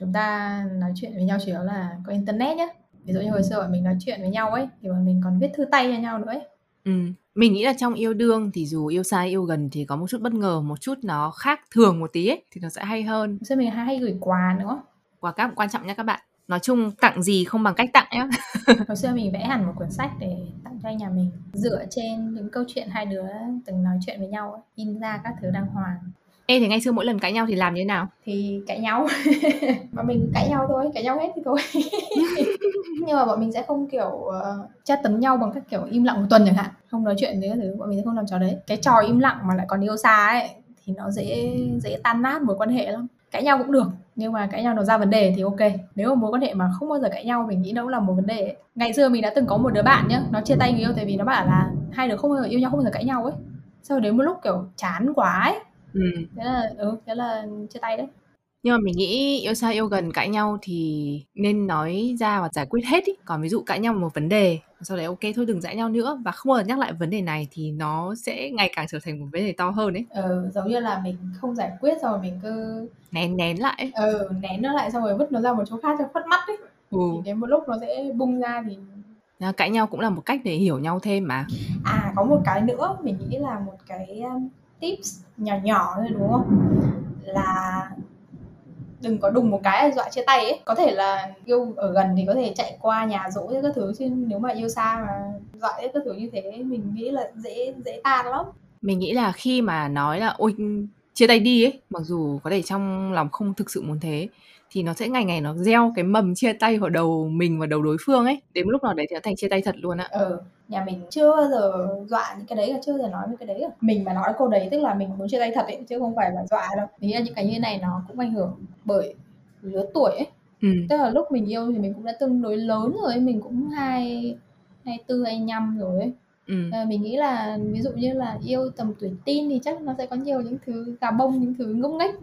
chúng ta nói chuyện với nhau chủ yếu là có internet nhé ví dụ như hồi xưa bọn mình nói chuyện với nhau ấy thì bọn mình còn viết thư tay cho nhau nữa ấy Ừ. Mình nghĩ là trong yêu đương thì dù yêu xa yêu gần thì có một chút bất ngờ, một chút nó khác thường một tí ấy, thì nó sẽ hay hơn. Xưa mình hay, hay gửi quà nữa. Quà cáp quan trọng nha các bạn. Nói chung tặng gì không bằng cách tặng nhá. Hồi xưa mình vẽ hẳn một cuốn sách để tặng cho anh nhà mình dựa trên những câu chuyện hai đứa từng nói chuyện với nhau, in ra các thứ đàng hoàng. Ê thì ngày xưa mỗi lần cãi nhau thì làm như thế nào? Thì cãi nhau. Mà mình cãi nhau thôi, cãi nhau hết thì thôi. Nhưng mà bọn mình sẽ không kiểu ờ, uh, tra tấn nhau bằng các kiểu im lặng một tuần chẳng hạn. Không nói chuyện với các thứ, bọn mình sẽ không làm trò đấy. Cái trò im lặng mà lại còn yêu xa ấy Thì nó dễ dễ tan nát mối quan hệ lắm. Cãi nhau cũng được nhưng mà cãi nhau nó ra vấn đề thì ok. Nếu mà mối quan hệ mà không bao giờ cãi nhau mình nghĩ nó cũng là một vấn đề ấy. ngày xưa mình đã từng có một đứa bạn nhá nó chia tay người yêu tại vì nó bảo là hai đứa không bao giờ yêu nhau không bao giờ cãi nhau ấy. Sau đến một lúc kiểu chán quá ấy ừ. thế là ừ thế là chia tay đấy nhưng mà mình nghĩ yêu xa yêu gần cãi nhau thì nên nói ra và giải quyết hết ý. còn ví dụ cãi nhau một vấn đề sau đấy ok thôi đừng cãi nhau nữa và không bao giờ nhắc lại vấn đề này thì nó sẽ ngày càng trở thành một vấn đề to hơn ấy ừ giống như là mình không giải quyết xong rồi mình cứ nén nén lại ừ nén nó lại xong rồi vứt nó ra một chỗ khác cho khuất mắt ấy ừ. thì đến một lúc nó sẽ bung ra thì cãi nhau cũng là một cách để hiểu nhau thêm mà à có một cái nữa mình nghĩ là một cái um, tips nhỏ nhỏ thôi, đúng không? Là đừng có đùng một cái dọa chia tay ấy. Có thể là yêu ở gần thì có thể chạy qua nhà dỗ các thứ, chứ nếu mà yêu xa mà dọa các thứ như thế, mình nghĩ là dễ dễ tan lắm. Mình nghĩ là khi mà nói là, ôi, chia tay đi ấy, mặc dù có thể trong lòng không thực sự muốn thế thì nó sẽ ngày ngày nó gieo cái mầm chia tay vào đầu mình và đầu đối phương ấy đến lúc nào đấy thì nó thành chia tay thật luôn á ừ nhà mình chưa bao giờ dọa những cái đấy là chưa bao giờ nói những cái đấy mình mà nói câu đấy tức là mình muốn chia tay thật ấy chứ không phải là dọa đâu nghĩ là những cái như này nó cũng ảnh hưởng bởi lứa tuổi ấy ừ. tức là lúc mình yêu thì mình cũng đã tương đối lớn rồi ấy. mình cũng hai hai tư hai năm rồi ấy Ừ. À, mình nghĩ là ví dụ như là yêu tầm tuổi teen thì chắc nó sẽ có nhiều những thứ gà bông những thứ ngốc nghếch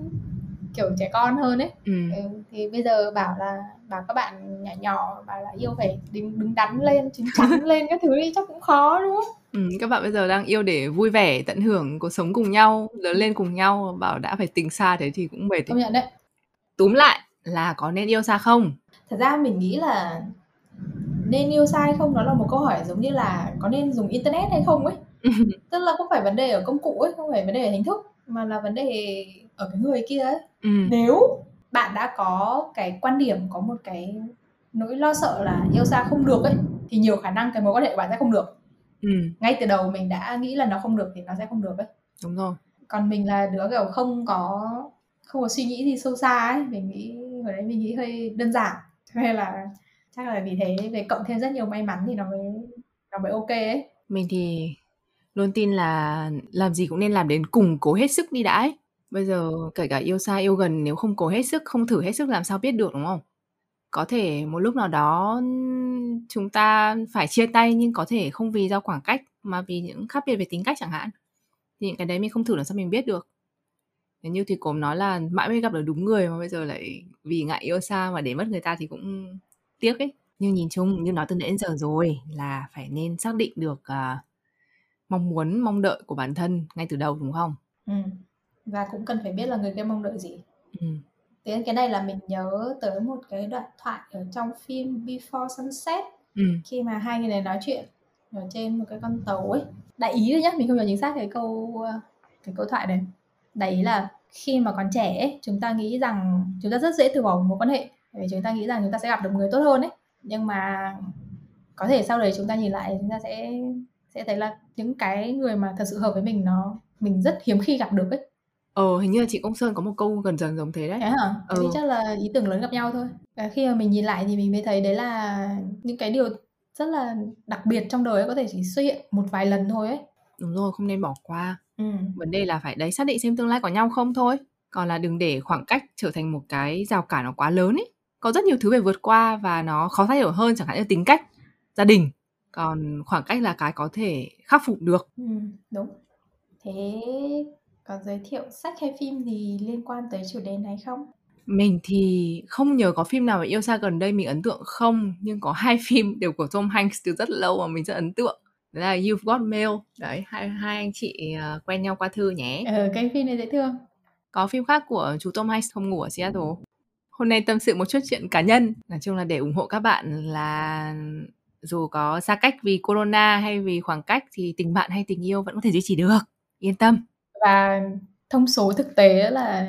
kiểu trẻ con hơn ấy. Ừ. Ừ, thì bây giờ bảo là bảo các bạn nhỏ nhỏ bảo là yêu phải đứng đứng đắn lên chín chắn lên các thứ đi chắc cũng khó đúng không? Ừ, các bạn bây giờ đang yêu để vui vẻ tận hưởng cuộc sống cùng nhau lớn lên cùng nhau bảo đã phải tình xa thế thì cũng mệt công nhận đấy. Túm lại là có nên yêu xa không? Thật ra mình nghĩ là nên yêu xa hay không nó là một câu hỏi giống như là có nên dùng internet hay không ấy. Tức là không phải vấn đề ở công cụ ấy không phải vấn đề ở hình thức mà là vấn đề ở cái người kia ấy ừ. nếu bạn đã có cái quan điểm có một cái nỗi lo sợ là yêu xa không được ấy thì nhiều khả năng cái mối quan hệ của bạn sẽ không được ừ. ngay từ đầu mình đã nghĩ là nó không được thì nó sẽ không được ấy đúng rồi còn mình là đứa kiểu không có không có suy nghĩ gì sâu xa ấy mình nghĩ hồi đấy mình nghĩ hơi đơn giản hay là chắc là vì thế về cộng thêm rất nhiều may mắn thì nó mới nó mới ok ấy mình thì luôn tin là làm gì cũng nên làm đến cùng cố hết sức đi đã ấy. Bây giờ kể cả yêu xa yêu gần nếu không cố hết sức, không thử hết sức làm sao biết được đúng không? có thể một lúc nào đó chúng ta phải chia tay nhưng có thể không vì do khoảng cách mà vì những khác biệt về tính cách chẳng hạn thì những cái đấy mình không thử làm sao mình biết được Nếu như thì cốm nói là mãi mới gặp được đúng người mà bây giờ lại vì ngại yêu xa mà để mất người ta thì cũng tiếc ấy nhưng nhìn chung như nói từ nãy đến giờ rồi là phải nên xác định được uh, mong muốn mong đợi của bản thân ngay từ đầu đúng không ừ và cũng cần phải biết là người kia mong đợi gì. Ừ. Thế cái này là mình nhớ tới một cái đoạn thoại ở trong phim Before Sunset. Ừ. khi mà hai người này nói chuyện ở trên một cái con tàu ấy. Đại ý thôi nhá mình không nhớ chính xác cái câu cái câu thoại này. Đại ý là khi mà còn trẻ ấy, chúng ta nghĩ rằng chúng ta rất dễ từ bỏ một quan hệ. Vì chúng ta nghĩ rằng chúng ta sẽ gặp được người tốt hơn ấy. Nhưng mà có thể sau đấy chúng ta nhìn lại chúng ta sẽ sẽ thấy là những cái người mà thật sự hợp với mình nó mình rất hiếm khi gặp được ấy Ờ, hình như là chị Công Sơn có một câu gần dần giống thế đấy. Thế hả? Ừ. Thế chắc là ý tưởng lớn gặp nhau thôi. Và khi mà mình nhìn lại thì mình mới thấy đấy là những cái điều rất là đặc biệt trong đời ấy có thể chỉ xuất hiện một vài lần thôi ấy. Đúng rồi, không nên bỏ qua. Ừ. Vấn đề là phải đấy xác định xem tương lai có nhau không thôi. Còn là đừng để khoảng cách trở thành một cái rào cản nó quá lớn ấy. Có rất nhiều thứ phải vượt qua và nó khó thay đổi hơn chẳng hạn như tính cách, gia đình. Còn khoảng cách là cái có thể khắc phục được. Ừ, đúng. Thế có giới thiệu sách hay phim gì liên quan tới chủ đề này không? Mình thì không nhớ có phim nào về yêu xa gần đây mình ấn tượng không Nhưng có hai phim đều của Tom Hanks từ rất lâu mà mình rất ấn tượng. Đó là You've Got Mail. Đấy, hai, hai anh chị uh, quen nhau qua thư nhé. Ờ, cái phim này dễ thương. Có phim khác của chú Tom Hanks không? Ngủ ở Seattle. Hôm nay tâm sự một chút chuyện cá nhân. Nói chung là để ủng hộ các bạn là dù có xa cách vì corona hay vì khoảng cách thì tình bạn hay tình yêu vẫn có thể duy trì được. Yên tâm và thông số thực tế là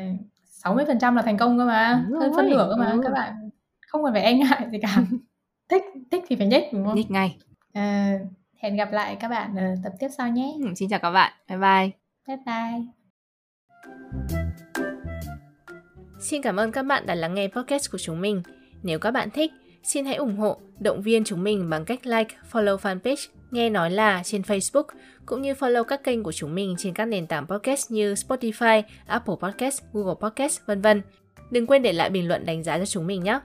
60% là thành công cơ mà Đúng hơn phân rồi, nửa cơ mà. ừ. các bạn không cần phải e ngại gì cả. Thích thích thì phải nhích đúng không? Nhích ngay. À, hẹn gặp lại các bạn ở tập tiếp sau nhé. Ừ, xin chào các bạn. Bye bye. Bye bye. Xin cảm ơn các bạn đã lắng nghe podcast của chúng mình. Nếu các bạn thích, xin hãy ủng hộ, động viên chúng mình bằng cách like, follow fanpage Nghe Nói Là trên Facebook, cũng như follow các kênh của chúng mình trên các nền tảng podcast như Spotify, Apple Podcast, Google Podcast, vân vân. Đừng quên để lại bình luận đánh giá cho chúng mình nhé.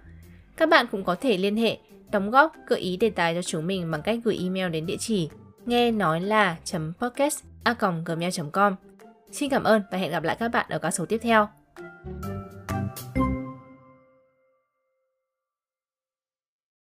Các bạn cũng có thể liên hệ, đóng góp, gợi ý đề tài cho chúng mình bằng cách gửi email đến địa chỉ nghe nói là podcast a gmail com Xin cảm ơn và hẹn gặp lại các bạn ở các số tiếp theo.